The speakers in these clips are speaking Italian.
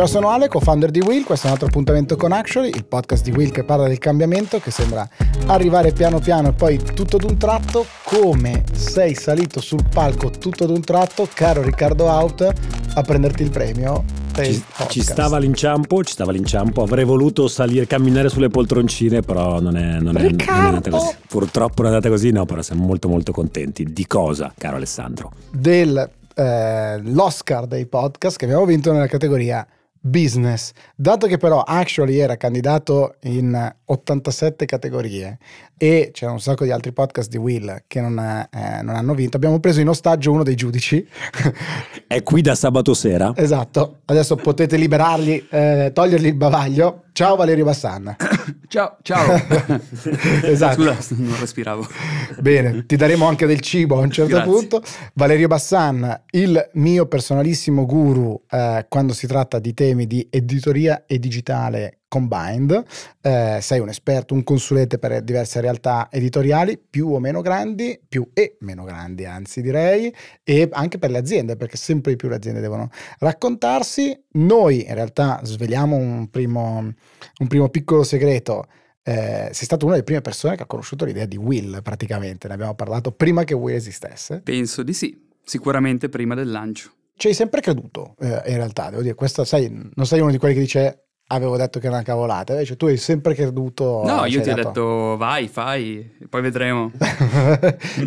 Ciao, sono Ale, co-founder di Will. Questo è un altro appuntamento con Actually, il podcast di Will che parla del cambiamento, che sembra arrivare piano piano e poi tutto d'un tratto. Come sei salito sul palco tutto d'un tratto, caro Riccardo Out, a prenderti il premio? Ci, ci, stava l'inciampo, ci stava l'inciampo. Avrei voluto salire, camminare sulle poltroncine, però non è, non è, non è andata così. Purtroppo non è andata così, no, però siamo molto molto contenti. Di cosa, caro Alessandro? Dell'Oscar eh, dei podcast che abbiamo vinto nella categoria business. Dato che però Actually era candidato in 87 categorie e c'è un sacco di altri podcast di Will che non, eh, non hanno vinto, abbiamo preso in ostaggio uno dei giudici. È qui da sabato sera. Esatto, adesso potete liberargli, eh, togliergli il bavaglio. Ciao Valerio Bassan. Ciao, ciao. esatto. Scusa, non respiravo. Bene, ti daremo anche del cibo a un certo Grazie. punto. Valerio Bassan, il mio personalissimo guru eh, quando si tratta di temi di editoria e digitale combined, eh, sei un esperto, un consulente per diverse realtà editoriali, più o meno grandi, più e meno grandi anzi direi, e anche per le aziende, perché sempre di più le aziende devono raccontarsi. Noi in realtà sveliamo un primo, un primo piccolo segreto. Eh, sei stato una delle prime persone che ha conosciuto l'idea di Will praticamente, ne abbiamo parlato prima che Will esistesse. Penso di sì, sicuramente prima del lancio. Ci hai sempre creduto, eh, in realtà, devo dire, questa, sai, non sei uno di quelli che dice avevo detto che era una cavolata, invece tu hai sempre creduto... No, io ti ho detto vai, fai, poi vedremo.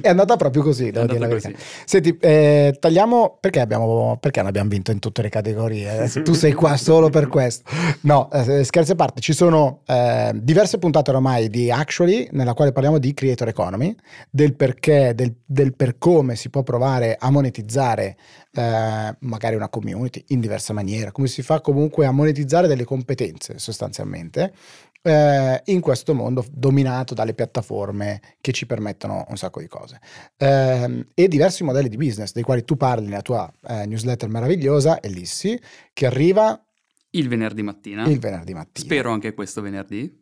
è andata proprio così, devo dire la verità. Senti, eh, tagliamo, perché, abbiamo, perché non abbiamo vinto in tutte le categorie? tu sei qua solo per questo. No, eh, scherzi a parte, ci sono eh, diverse puntate oramai di Actually, nella quale parliamo di creator economy, del perché, del, del per come si può provare a monetizzare eh, magari una community in diversa maniera, come si fa comunque a monetizzare delle competenze sostanzialmente eh, in questo mondo dominato dalle piattaforme che ci permettono un sacco di cose eh, e diversi modelli di business dei quali tu parli nella tua eh, newsletter meravigliosa Ellissi che arriva il venerdì mattina. Il venerdì mattina. Spero anche questo venerdì.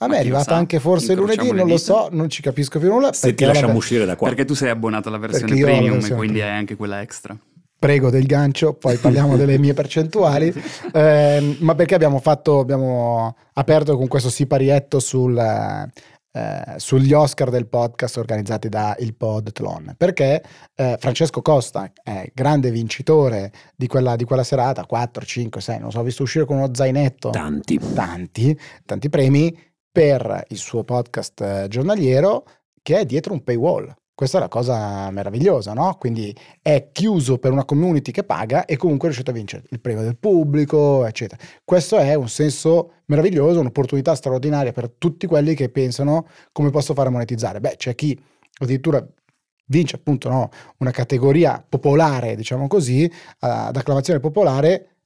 A me è arrivata anche forse lunedì, non lo so, non ci capisco più nulla. Se ti lasciamo uscire da qua. Perché tu sei abbonato alla versione premium e quindi hai anche quella extra prego del gancio, poi parliamo delle mie percentuali, eh, ma perché abbiamo fatto, abbiamo aperto con questo siparietto sul, eh, sugli Oscar del podcast organizzati da il Podtlon, perché eh, Francesco Costa è grande vincitore di quella, di quella serata, 4, 5, 6, non so, ho visto uscire con uno zainetto. Tanti. Tanti, tanti premi per il suo podcast eh, giornaliero che è dietro un paywall. Questa è la cosa meravigliosa, no? Quindi è chiuso per una community che paga e comunque è riuscito a vincere il premio del pubblico, eccetera. Questo è un senso meraviglioso, un'opportunità straordinaria per tutti quelli che pensano come posso fare a monetizzare. Beh, c'è chi addirittura vince appunto no, una categoria popolare, diciamo così, ad acclamazione popolare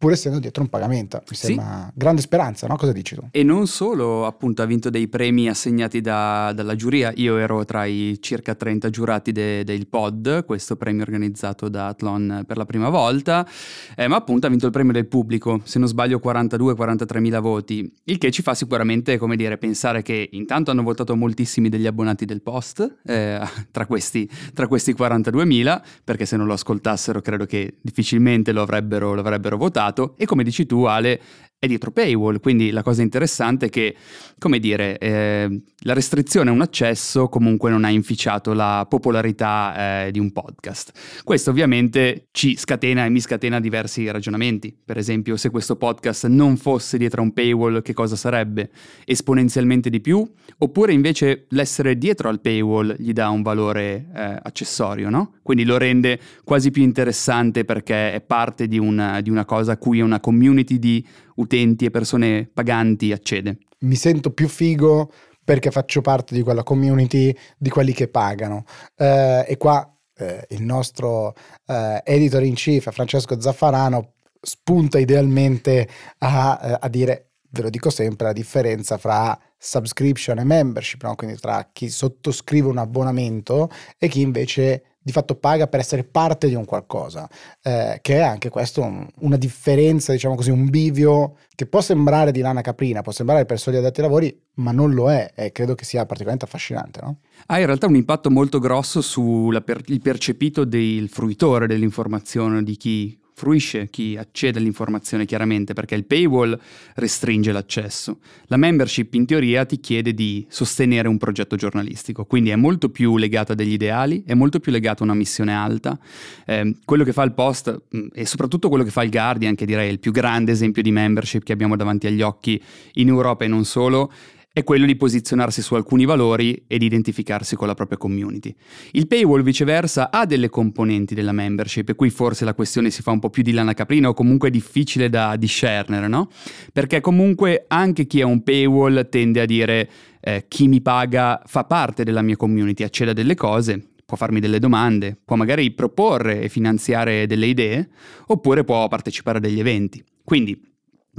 pur essendo dietro un pagamento. Mi sembra sì. grande speranza, no? Cosa dici tu? E non solo, appunto, ha vinto dei premi assegnati da, dalla giuria. Io ero tra i circa 30 giurati de, del pod, questo premio organizzato da Athlon per la prima volta, eh, ma appunto ha vinto il premio del pubblico, se non sbaglio 42-43 mila voti, il che ci fa sicuramente, come dire, pensare che intanto hanno votato moltissimi degli abbonati del post, eh, tra, questi, tra questi 42 mila, perché se non lo ascoltassero credo che difficilmente lo avrebbero, lo avrebbero votato privato e come dici tu Ale è dietro paywall, quindi la cosa interessante è che, come dire, eh, la restrizione a un accesso comunque non ha inficiato la popolarità eh, di un podcast. Questo ovviamente ci scatena e mi scatena diversi ragionamenti. Per esempio, se questo podcast non fosse dietro a un paywall, che cosa sarebbe? Esponenzialmente di più? Oppure invece l'essere dietro al paywall gli dà un valore eh, accessorio, no? Quindi lo rende quasi più interessante perché è parte di una, di una cosa a cui una community di utenti e persone paganti accede. Mi sento più figo perché faccio parte di quella community di quelli che pagano. Eh, e qua eh, il nostro eh, editor in chief, Francesco Zaffarano, spunta idealmente a, eh, a, dire, ve lo dico sempre, la differenza fra subscription e membership, no? quindi tra chi sottoscrive un abbonamento e chi invece di fatto paga per essere parte di un qualcosa, eh, che è anche questo un, una differenza, diciamo così, un bivio che può sembrare di lana caprina, può sembrare per soli addetti ai lavori, ma non lo è e credo che sia particolarmente affascinante. No? Ha in realtà un impatto molto grosso sul per, percepito del fruitore dell'informazione, di chi fruisce, chi accede all'informazione chiaramente, perché il paywall restringe l'accesso. La membership in teoria ti chiede di sostenere un progetto giornalistico, quindi è molto più legata a degli ideali, è molto più legata a una missione alta. Eh, quello che fa il Post mm, e soprattutto quello che fa il Guardian, che direi è il più grande esempio di membership che abbiamo davanti agli occhi in Europa e non solo, è quello di posizionarsi su alcuni valori ed identificarsi con la propria community. Il paywall viceversa ha delle componenti della membership e qui forse la questione si fa un po' più di lana caprina o comunque è difficile da discernere, no? Perché comunque anche chi ha un paywall tende a dire eh, chi mi paga fa parte della mia community, accede a delle cose, può farmi delle domande, può magari proporre e finanziare delle idee, oppure può partecipare a degli eventi. Quindi,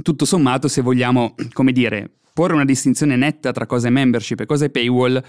tutto sommato, se vogliamo, come dire, porre una distinzione netta tra cosa è membership e cosa è paywall,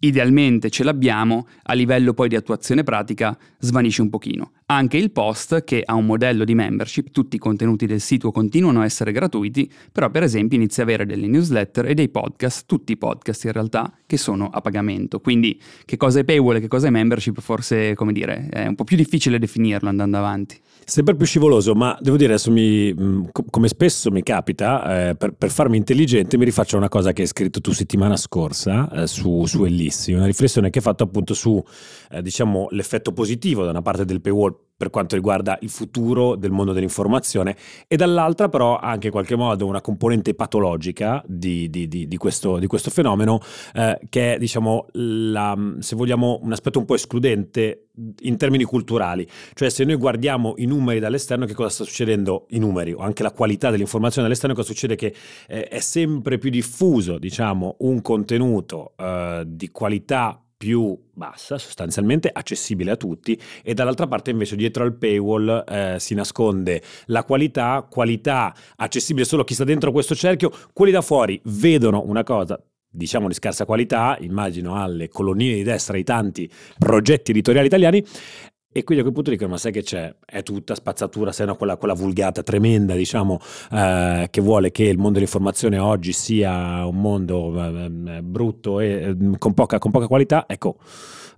idealmente ce l'abbiamo, a livello poi di attuazione pratica svanisce un pochino. Anche il post, che ha un modello di membership, tutti i contenuti del sito continuano a essere gratuiti, però per esempio inizia a avere delle newsletter e dei podcast, tutti i podcast in realtà, che sono a pagamento. Quindi che cosa è paywall e che cosa è membership forse, come dire, è un po' più difficile definirlo andando avanti. Sempre più scivoloso, ma devo dire adesso mi, mm, come spesso mi capita, eh, per, per, farmi intelligente mi rifaccio una cosa che hai scritto tu settimana scorsa eh, su, su Ellissi, una riflessione che hai fatto appunto su eh, diciamo, l'effetto positivo da una parte del paywall per quanto riguarda il futuro del mondo dell'informazione e dall'altra però anche in qualche modo una componente patologica di, di, di, di questo, questo, fenomeno eh, che è diciamo la, se vogliamo un aspetto un po' escludente in termini culturali, cioè se noi guardiamo i numeri dall'esterno che cosa sta succedendo, i numeri o anche la qualità dell'informazione dall'esterno, cosa succede? Che eh, è sempre più diffuso diciamo un contenuto eh, di qualità più bassa, sostanzialmente accessibile a tutti, e dall'altra parte invece dietro al paywall eh, si nasconde la qualità, qualità accessibile solo a chi sta dentro questo cerchio, quelli da fuori vedono una cosa diciamo di scarsa qualità, immagino alle colonie di destra i tanti progetti editoriali italiani, e quindi a quel punto dicono: Ma sai che c'è? È tutta spazzatura, se no quella, quella vulgata tremenda, diciamo, eh, che vuole che il mondo dell'informazione oggi sia un mondo eh, brutto e eh, con poca, con poca qualità. Ecco,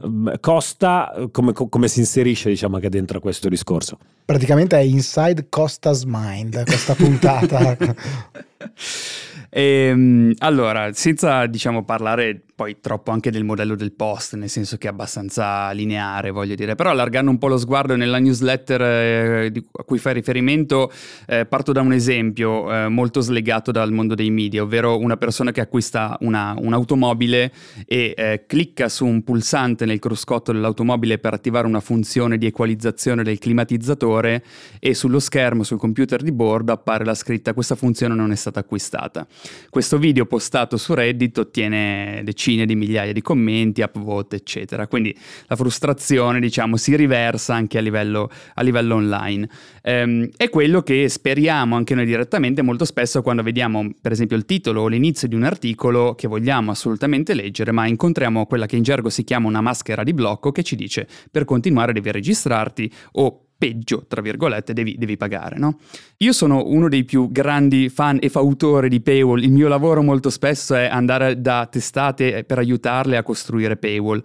mm, Costa come, come, si inserisce diciamo anche dentro questo discorso? Praticamente è inside Costa's mind questa puntata. e, ehm, allora, senza diciamo parlare poi troppo anche del modello del post, nel senso che è abbastanza lineare, voglio dire. Però allargando un po' lo sguardo nella newsletter eh, a cui fai riferimento, eh, parto da un esempio eh, molto slegato dal mondo dei media, ovvero una persona che acquista una, un'automobile e eh, clicca su un pulsante nel cruscotto dell'automobile per attivare una funzione di equalizzazione del climatizzatore e sullo schermo, sul computer di bordo, appare la scritta questa funzione non è stata acquistata. Questo video postato su Reddit ottiene decine di migliaia di commenti, upvote, eccetera. Quindi la frustrazione, diciamo, si riversa anche a livello, a livello online. Ehm, è quello che speriamo anche noi direttamente molto spesso quando vediamo, per esempio, il titolo o l'inizio di un articolo che vogliamo assolutamente leggere, ma incontriamo quella che in gergo si chiama una maschera di blocco che ci dice per continuare devi registrarti o peggio, tra virgolette, devi, devi pagare. No? Io sono uno dei più grandi fan e fautori di paywall. Il mio lavoro molto spesso è andare da testate per aiutarle a costruire paywall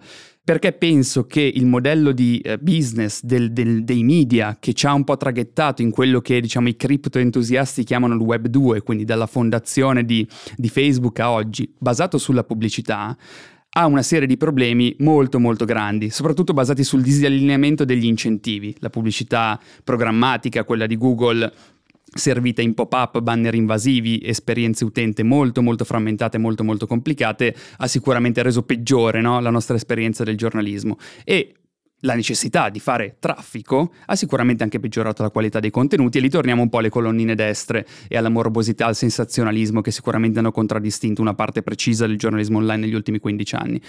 perché penso che il modello di eh, business del, del, dei media che ci ha un po' traghettato in quello che diciamo, i cripto entusiasti chiamano il Web 2, quindi dalla fondazione di, di Facebook a oggi, basato sulla pubblicità, ha una serie di problemi molto molto grandi, soprattutto basati sul disallineamento degli incentivi. La pubblicità programmatica, quella di Google, servita in pop-up, banner invasivi, esperienze utente molto molto frammentate, molto molto complicate, ha sicuramente reso peggiore no? la nostra esperienza del giornalismo. E la necessità di fare traffico ha sicuramente anche peggiorato la qualità dei contenuti e lì torniamo un po' alle colonnine destre e alla morbosità, al sensazionalismo che sicuramente hanno contraddistinto una parte precisa del giornalismo online negli ultimi 15 anni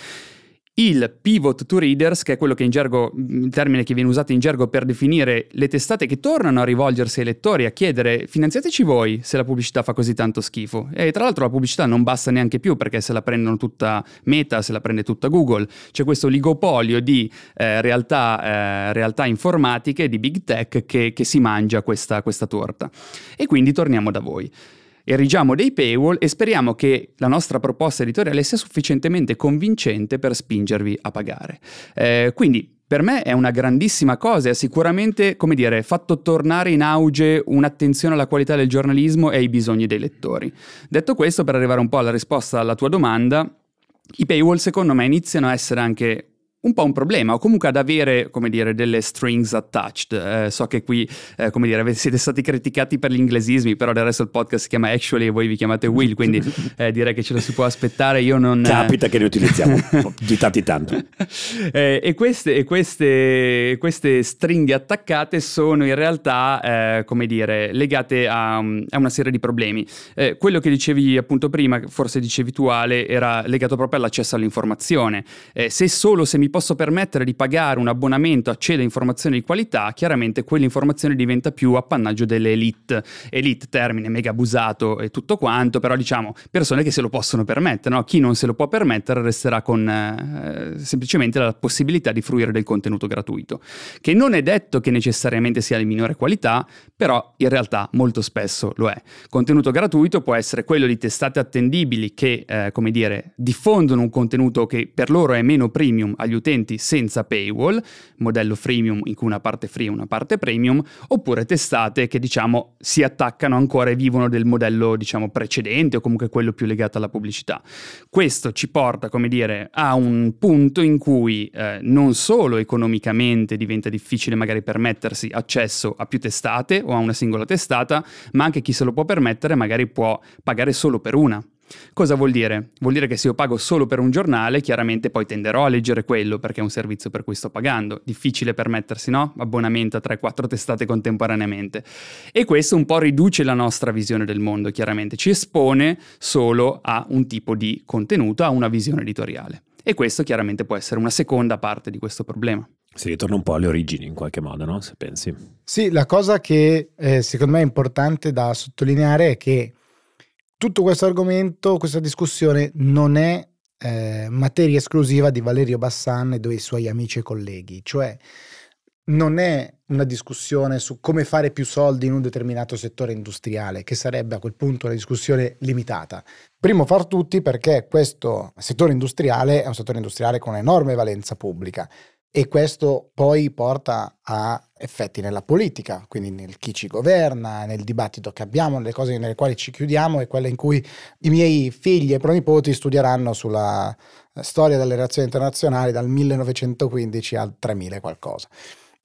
il pivot to readers, che è quello che in gergo, il termine che viene usato in gergo per definire le testate che tornano a rivolgersi ai lettori a chiedere finanziateci voi se la pubblicità fa così tanto schifo. E tra l'altro la pubblicità non basta neanche più perché se la prendono tutta Meta, se la prende tutta Google, c'è questo ligopolio di eh, realtà, eh, realtà, informatiche, di big tech che, che si mangia questa, questa torta. E quindi torniamo da voi erigiamo dei paywall e speriamo che la nostra proposta editoriale sia sufficientemente convincente per spingervi a pagare. Eh, quindi per me è una grandissima cosa, ha sicuramente, come dire, fatto tornare in auge un'attenzione alla qualità del giornalismo e ai bisogni dei lettori. Detto questo, per arrivare un po' alla risposta alla tua domanda, i paywall secondo me iniziano a essere anche un po' un problema, o comunque ad avere, come dire, delle strings attached. Eh, so che qui, eh, come dire, siete stati criticati per gli inglesismi, però del resto il podcast si chiama Actually e voi vi chiamate Will, quindi eh, direi che ce lo si può aspettare. Io non... Capita che ne utilizziamo di tanto in tanto. Eh, e, queste, e queste, queste, stringhe attaccate sono in realtà, eh, come dire, legate a, a, una serie di problemi. Eh, quello che dicevi appunto prima, forse dicevi tu Ale, era legato proprio all'accesso all'informazione. se solo se mi posso permettere di pagare un abbonamento, accede a informazioni di qualità, chiaramente quell'informazione diventa più appannaggio delle elite. Elite, termine mega abusato e tutto quanto, però diciamo persone che se lo possono permettere, no? chi non se lo può permettere resterà con eh, semplicemente la possibilità di fruire del contenuto gratuito, che non è detto che necessariamente sia di minore qualità, però in realtà molto spesso lo è. Contenuto gratuito può essere quello di testate attendibili che, eh, come dire, diffondono un contenuto che per loro è meno premium agli utenti senza paywall, modello freemium in cui una parte free e una parte premium, oppure testate che diciamo si attaccano ancora e vivono del modello diciamo precedente o comunque quello più legato alla pubblicità. Questo ci porta, come dire, a un punto in cui eh, non solo economicamente diventa difficile magari permettersi accesso a più testate o a una singola testata, ma anche chi se lo può permettere magari può pagare solo per una. Cosa vuol dire? Vuol dire che se io pago solo per un giornale, chiaramente poi tenderò a leggere quello perché è un servizio per cui sto pagando. Difficile permettersi, no? Abbonamento a 3-4 testate contemporaneamente. E questo un po' riduce la nostra visione del mondo, chiaramente. Ci espone solo a un tipo di contenuto, a una visione editoriale. E questo chiaramente può essere una seconda parte di questo problema. Si ritorna un po' alle origini in qualche modo, no? Se pensi. Sì, la cosa che eh, secondo me è importante da sottolineare è che tutto questo argomento, questa discussione non è eh, materia esclusiva di Valerio Bassan e dei suoi amici e colleghi, cioè non è una discussione su come fare più soldi in un determinato settore industriale, che sarebbe a quel punto una discussione limitata. Primo far tutti perché questo settore industriale è un settore industriale con enorme valenza pubblica e questo poi porta a effetti nella politica, quindi nel chi ci governa, nel dibattito che abbiamo, nelle cose nelle quali ci chiudiamo e quelle in cui i miei figli e pronipoti studieranno sulla storia delle relazioni internazionali dal 1915 al 3000 qualcosa.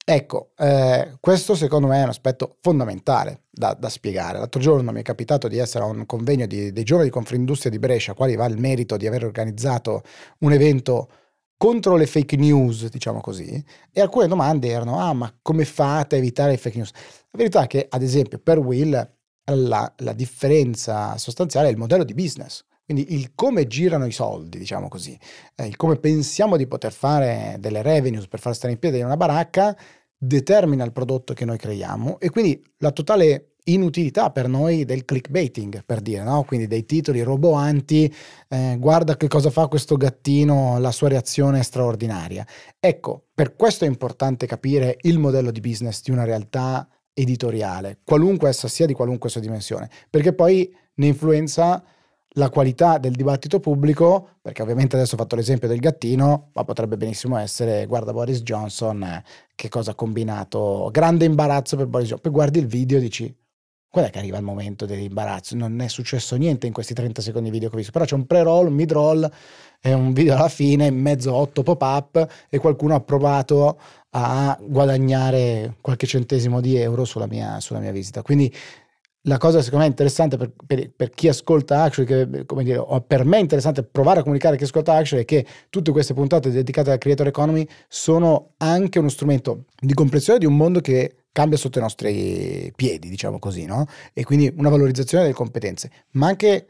Ecco, eh, questo secondo me è un aspetto fondamentale da, da, spiegare. L'altro giorno mi è capitato di essere a un convegno di, dei giovani di Confindustria di Brescia, quali va il merito di aver organizzato un evento contro le fake news, diciamo così, e alcune domande erano, ah, ma come fate a evitare le fake news? La verità è che, ad esempio, per Will la, la differenza sostanziale è il modello di business. Quindi il come girano i soldi, diciamo così, eh, il come pensiamo di poter fare delle revenues per far stare in piedi una baracca, determina il prodotto che noi creiamo e quindi la totale inutilità per noi del clickbaiting, per dire, no? quindi dei titoli roboanti, eh, guarda che cosa fa questo gattino, la sua reazione è straordinaria. Ecco, per questo è importante capire il modello di business di una realtà editoriale, qualunque essa sia di qualunque sua dimensione, perché poi ne influenza la qualità del dibattito pubblico, perché ovviamente adesso ho fatto l'esempio del gattino, ma potrebbe benissimo essere, guarda Boris Johnson, eh, che cosa ha combinato, grande imbarazzo per Boris Johnson, poi guardi il video e dici, qual è che arriva il momento dell'imbarazzo? Non è successo niente in questi 30 secondi video che ho visto, però c'è un pre-roll, un mid-roll e un video alla fine, in mezzo a 8 pop-up e qualcuno ha provato a guadagnare qualche centesimo di euro sulla mia, sulla mia visita. Quindi la cosa secondo me interessante per, per, per chi ascolta Actually, che, come dire, per me è interessante provare a comunicare a chi ascolta Actually è che tutte queste puntate dedicate alla creator economy sono anche uno strumento di comprensione di un mondo che cambia sotto i nostri piedi, diciamo così, no? E quindi una valorizzazione delle competenze, ma anche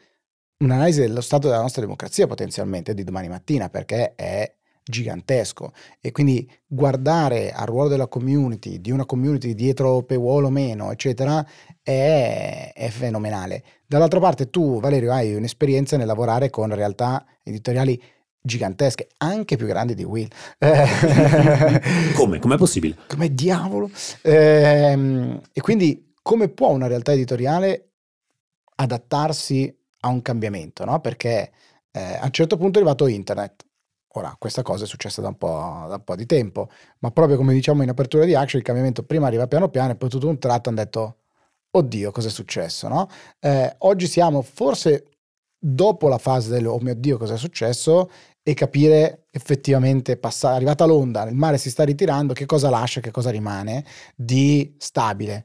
un'analisi dello stato della nostra democrazia potenzialmente di domani mattina, perché è gigantesco e quindi guardare al ruolo della community, di una community dietro paywall o meno, eccetera, è, è fenomenale. Dall'altra parte tu, Valerio, hai un'esperienza nel lavorare con realtà editoriali gigantesche, anche più grandi di Will. come? Com'è possibile? Come diavolo? Ehm, e quindi come può una realtà editoriale adattarsi a un cambiamento? No? Perché eh, a un certo punto è arrivato internet. Ora, questa cosa è successa da un, po', da un po' di tempo, ma proprio come diciamo in apertura di Action, il cambiamento prima arriva piano piano e poi tutto un tratto hanno detto, oddio, cosa è successo? No? Eh, oggi siamo forse dopo la fase del, oh mio Dio, cosa è successo? E capire effettivamente, passa, arrivata l'onda, il mare si sta ritirando, che cosa lascia, che cosa rimane di stabile.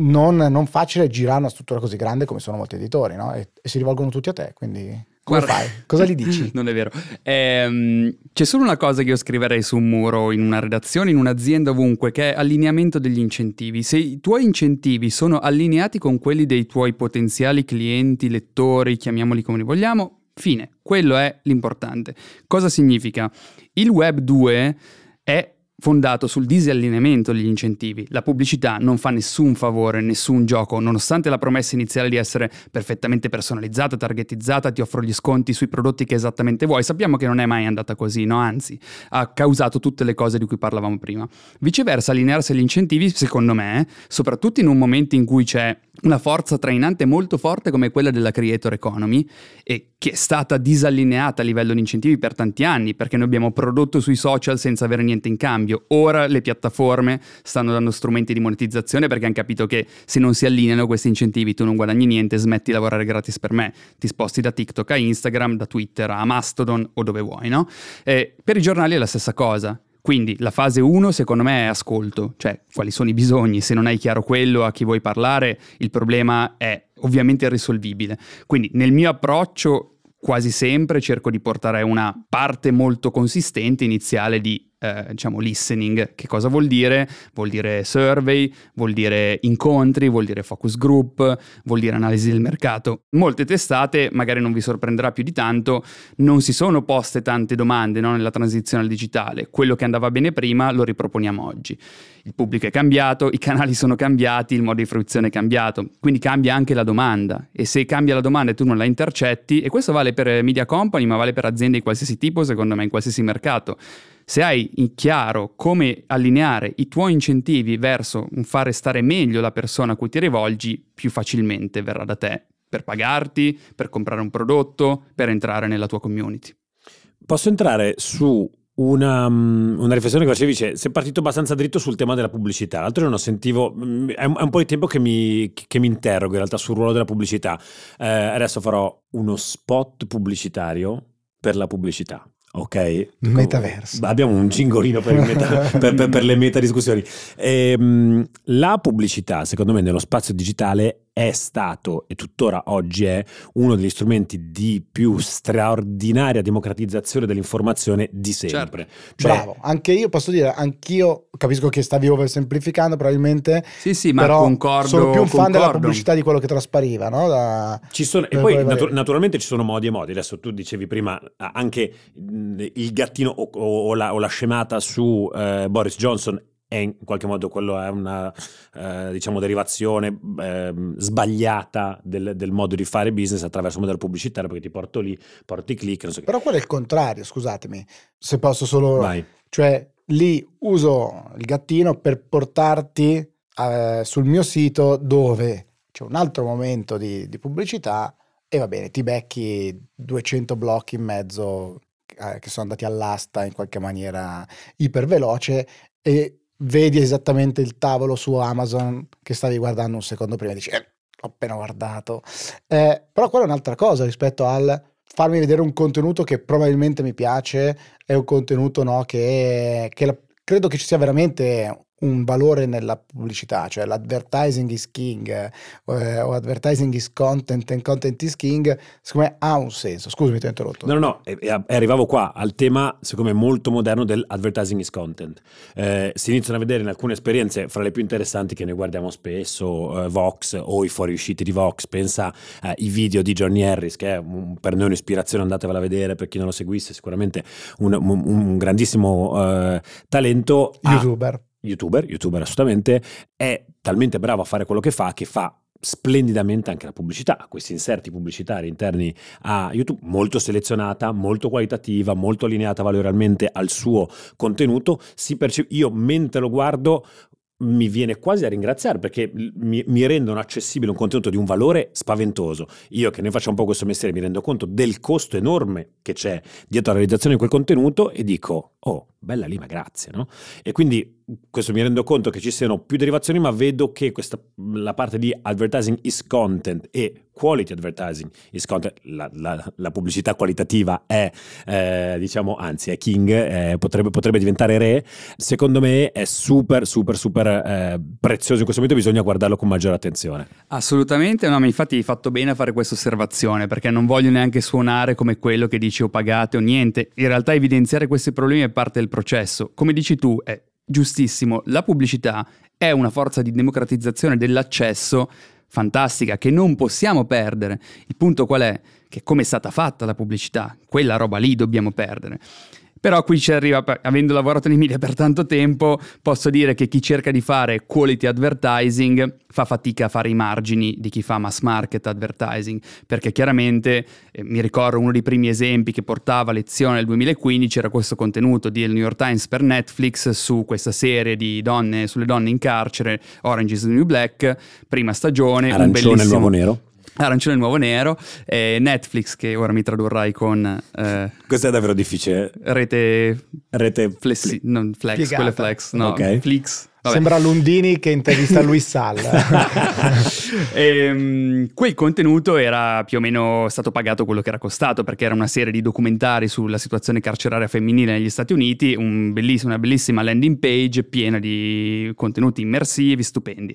Non, non facile girare una struttura così grande come sono molti editori, no? e, e si rivolgono tutti a te, quindi come Guarda, fai? Cosa gli dici? non è vero. Ehm, c'è solo una cosa che io scriverei su un muro in una redazione, in un'azienda ovunque, che è allineamento degli incentivi. Se i tuoi incentivi sono allineati con quelli dei tuoi potenziali clienti, lettori, chiamiamoli come li vogliamo, fine. Quello è l'importante. Cosa significa? Il Web 2 è fondato sul disallineamento degli incentivi. La pubblicità non fa nessun favore, nessun gioco, nonostante la promessa iniziale di essere perfettamente personalizzata, targetizzata, ti offro gli sconti sui prodotti che esattamente vuoi. Sappiamo che non è mai andata così, no? Anzi, ha causato tutte le cose di cui parlavamo prima. Viceversa, allinearsi agli incentivi, secondo me, soprattutto in un momento in cui c'è una forza trainante molto forte come quella della creator economy e che è stata disallineata a livello di incentivi per tanti anni perché noi abbiamo prodotto sui social senza avere niente in cambio. Ora le piattaforme stanno dando strumenti di monetizzazione perché hanno capito che se non si allineano questi incentivi tu non guadagni niente, smetti di lavorare gratis per me, ti sposti da TikTok a Instagram, da Twitter a Mastodon o dove vuoi, no? E per i giornali è la stessa cosa. Quindi la fase 1 secondo me è ascolto, cioè quali sono i bisogni, se non hai chiaro quello a chi vuoi parlare, il problema è ovviamente irrisolvibile. Quindi nel mio approccio quasi sempre cerco di portare una parte molto consistente iniziale di eh, diciamo listening. Che cosa vuol dire? Vuol dire survey, vuol dire incontri, vuol dire focus group, vuol dire analisi del mercato. Molte testate, magari non vi sorprenderà più di tanto, non si sono poste tante domande no, nella transizione al digitale. Quello che andava bene prima lo riproponiamo oggi. Il pubblico è cambiato, i canali sono cambiati, il modo di fruizione è cambiato, quindi cambia anche la domanda e se cambia la domanda e tu non la intercetti, e questo vale per media company ma vale per aziende di qualsiasi tipo, secondo me in qualsiasi mercato se hai in chiaro come allineare i tuoi incentivi verso un fare stare meglio la persona a cui ti rivolgi, più facilmente verrà da te per pagarti, per comprare un prodotto, per entrare nella tua community. Posso entrare su una, mm, una, riflessione che facevi, cioè, sei partito abbastanza dritto sul tema della pubblicità. L'altro giorno sentivo, mm, è un, è un, po' di tempo che mi, che mi, interrogo in realtà sul ruolo della pubblicità. Eh, adesso farò uno spot pubblicitario per la pubblicità. Ok, metaverso. Abbiamo un cingolino per, meta, per, per, per le meta discussioni. Ehm, la pubblicità, secondo me, nello spazio digitale è stato e tuttora oggi è uno degli strumenti di più straordinaria democratizzazione dell'informazione di sempre. Certo. Cioè, Bravo, anche io posso dire, anch'io capisco che stavi oversemplificando probabilmente. Sì, sì, ma concordo. Sono più un concordo. fan della pubblicità di quello che traspariva, no? Da, ci sono, e poi natu- naturalmente ci sono modi e modi. Adesso tu dicevi prima anche il gattino o, o, o, la, o la, scemata su eh, Boris Johnson è in qualche modo quello è una eh, diciamo derivazione eh, sbagliata del, del, modo di fare business attraverso un modello pubblicitario perché ti porto lì, porti click, so Però quello è il contrario, scusatemi, se posso solo... Vai. Cioè lì uso il gattino per portarti eh, sul mio sito dove c'è un altro momento di, di pubblicità e va bene, ti becchi 200 blocchi in mezzo eh, che sono andati all'asta in qualche maniera iperveloce e vedi esattamente il tavolo su Amazon che stavi guardando un secondo prima e dici, eh, ho appena guardato. Eh, però quella è un'altra cosa rispetto al farmi vedere un contenuto che probabilmente mi piace, è un contenuto no, che, che la, credo che ci sia veramente un valore nella pubblicità, cioè l'advertising is king eh, o advertising is content and content is king, secondo me ha un senso. Scusami, ti ho interrotto. No, no, no, e, e arrivavo qua al tema, secondo me, molto moderno dell'advertising is content. Eh, si iniziano a vedere in alcune esperienze, fra le più interessanti che noi guardiamo spesso, eh, Vox o i fuoriusciti di Vox, pensa ai eh, video di Johnny Harris, che è un, per noi un'ispirazione, andatevela a vedere per chi non lo seguisse, sicuramente un, un, un grandissimo eh, talento. YouTuber youtuber, youtuber assolutamente, è talmente bravo a fare quello che fa che fa splendidamente anche la pubblicità, questi inserti pubblicitari interni a YouTube, molto selezionata, molto qualitativa, molto allineata valorialmente al suo contenuto, si perce- io mentre lo guardo mi viene quasi a ringraziare perché mi, mi, rendono accessibile un contenuto di un valore spaventoso. Io che ne faccio un po' questo mestiere mi rendo conto del costo enorme che c'è dietro la realizzazione di quel contenuto e dico, oh, bella lì, ma grazie, no? E quindi questo mi rendo conto che ci siano più derivazioni, ma vedo che questa, la parte di advertising is content e quality advertising is content, la, la, la pubblicità qualitativa è, eh, diciamo, anzi è king, eh, potrebbe, potrebbe, diventare re, secondo me è super, super, super eh, prezioso in questo momento, bisogna guardarlo con maggiore attenzione. Assolutamente, no, ma infatti hai fatto bene a fare questa osservazione, perché non voglio neanche suonare come quello che dici o pagate o niente, in realtà evidenziare questi problemi è parte del processo. Come dici tu, è giustissimo, la pubblicità è una forza di democratizzazione dell'accesso fantastica che non possiamo perdere. Il punto qual è? Che come è stata fatta la pubblicità, quella roba lì dobbiamo perdere. Però qui ci arriva, avendo lavorato nei media per tanto tempo, posso dire che chi cerca di fare quality advertising fa fatica a fare i margini di chi fa mass market advertising, perché chiaramente eh, mi ricordo uno dei primi esempi che portava a lezione nel 2015 era questo contenuto di New York Times per Netflix su questa serie di donne, sulle donne in carcere, Orange is the New Black, prima stagione. Arancione un bellissimo... il nuovo nero Arancione nuovo nero, eh, Netflix che ora mi tradurrai con... Eh, Questo è davvero difficile. Rete... Rete... Flessi, non flex, Piegata. quelle flex, no, okay. Flix. Vabbè. Sembra Lundini che intervista Luis Salla. e, um, quel contenuto era più o meno stato pagato quello che era costato perché era una serie di documentari sulla situazione carceraria femminile negli Stati Uniti, un belliss- una bellissima landing page piena di contenuti immersivi, stupendi.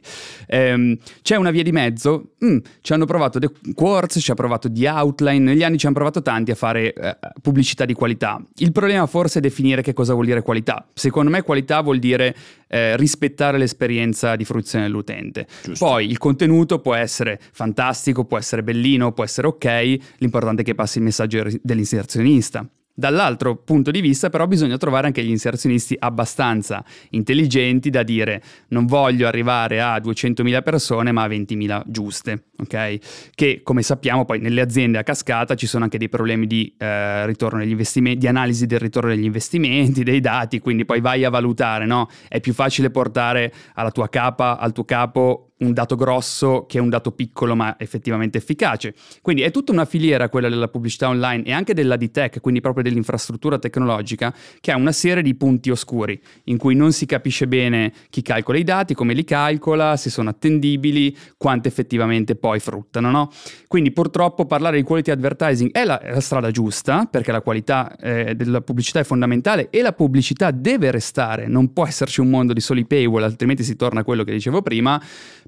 Um, c'è una via di mezzo? Mm, ci hanno provato The Quartz, ci ha provato The Outline, negli anni ci hanno provato tanti a fare uh, pubblicità di qualità. Il problema forse è definire che cosa vuol dire qualità. Secondo me qualità vuol dire eh, rispettare l'esperienza di fruizione dell'utente. Giusto. Poi il contenuto può essere fantastico, può essere bellino, può essere ok, l'importante è che passi il messaggio dell'inserzionista. Dall'altro punto di vista però bisogna trovare anche gli inserzionisti abbastanza intelligenti da dire non voglio arrivare a 200.000 persone ma a 20.000 giuste, ok? Che come sappiamo poi nelle aziende a cascata ci sono anche dei problemi di eh, ritorno degli investimenti, di analisi del ritorno degli investimenti, dei dati, quindi poi vai a valutare, no? È più facile portare alla tua capa, al tuo capo un dato grosso che è un dato piccolo ma effettivamente efficace. Quindi è tutta una filiera quella della pubblicità online e anche della D-Tech, quindi proprio dell'infrastruttura tecnologica, che ha una serie di punti oscuri in cui non si capisce bene chi calcola i dati, come li calcola, se sono attendibili, quanto effettivamente poi fruttano. No? Quindi purtroppo parlare di quality advertising è la, la strada giusta, perché la qualità eh, della pubblicità è fondamentale e la pubblicità deve restare, non può esserci un mondo di soli paywall, altrimenti si torna a quello che dicevo prima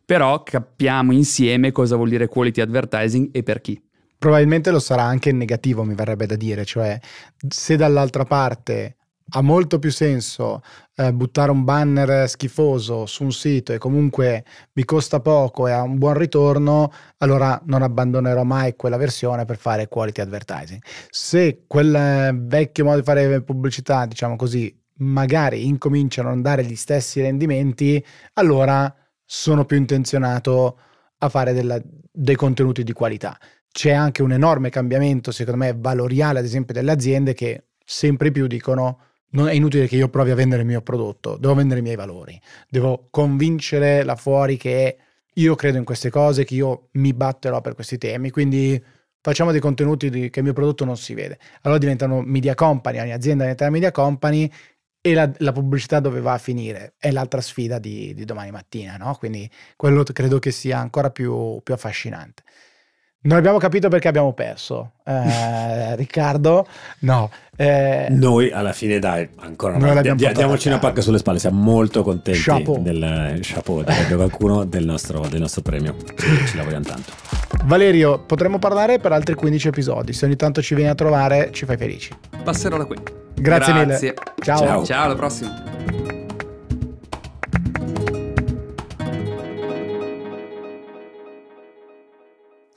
però capiamo insieme cosa vuol dire quality advertising e per chi. Probabilmente lo sarà anche in negativo, mi verrebbe da dire, cioè se dall'altra parte ha molto più senso eh, buttare un banner schifoso su un sito e comunque mi costa poco e ha un buon ritorno, allora non abbandonerò mai quella versione per fare quality advertising. Se quel vecchio modo di fare pubblicità, diciamo così, magari incominciano a non dare gli stessi rendimenti, allora sono più intenzionato a fare della, dei contenuti di qualità. C'è anche un enorme cambiamento, secondo me, valoriale, ad esempio, delle aziende che sempre più dicono non è inutile che io provi a vendere il mio prodotto, devo vendere i miei valori, devo convincere là fuori che io credo in queste cose, che io mi batterò per questi temi, quindi facciamo dei contenuti che il mio prodotto non si vede. Allora diventano media company, ogni azienda diventa una media company e la, la, pubblicità dove va a finire è l'altra sfida di, di domani mattina, no? Quindi quello credo che sia ancora più, più affascinante. Non abbiamo capito perché abbiamo perso, eh, Riccardo. No. Eh, noi alla fine, dai, ancora una volta, diamoci una pacca sulle spalle. Siamo molto contenti chapeau. del eh, chapeau, di qualcuno del nostro, del nostro premio. Ci, ci lavoriamo tanto. Valerio, potremmo parlare per altri 15 episodi. Se ogni tanto ci vieni a trovare, ci fai felici. Passerò da qui. Grazie, Grazie. mille. Ciao. Ciao, Ciao alla prossima.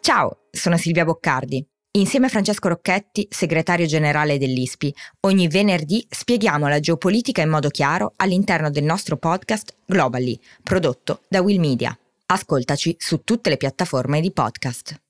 Ciao, sono Silvia Boccardi. Insieme a Francesco Rocchetti, segretario generale dell'ISPI, ogni venerdì spieghiamo la geopolitica in modo chiaro all'interno del nostro podcast Globally, prodotto da Will Media. Ascoltaci su tutte le piattaforme di podcast.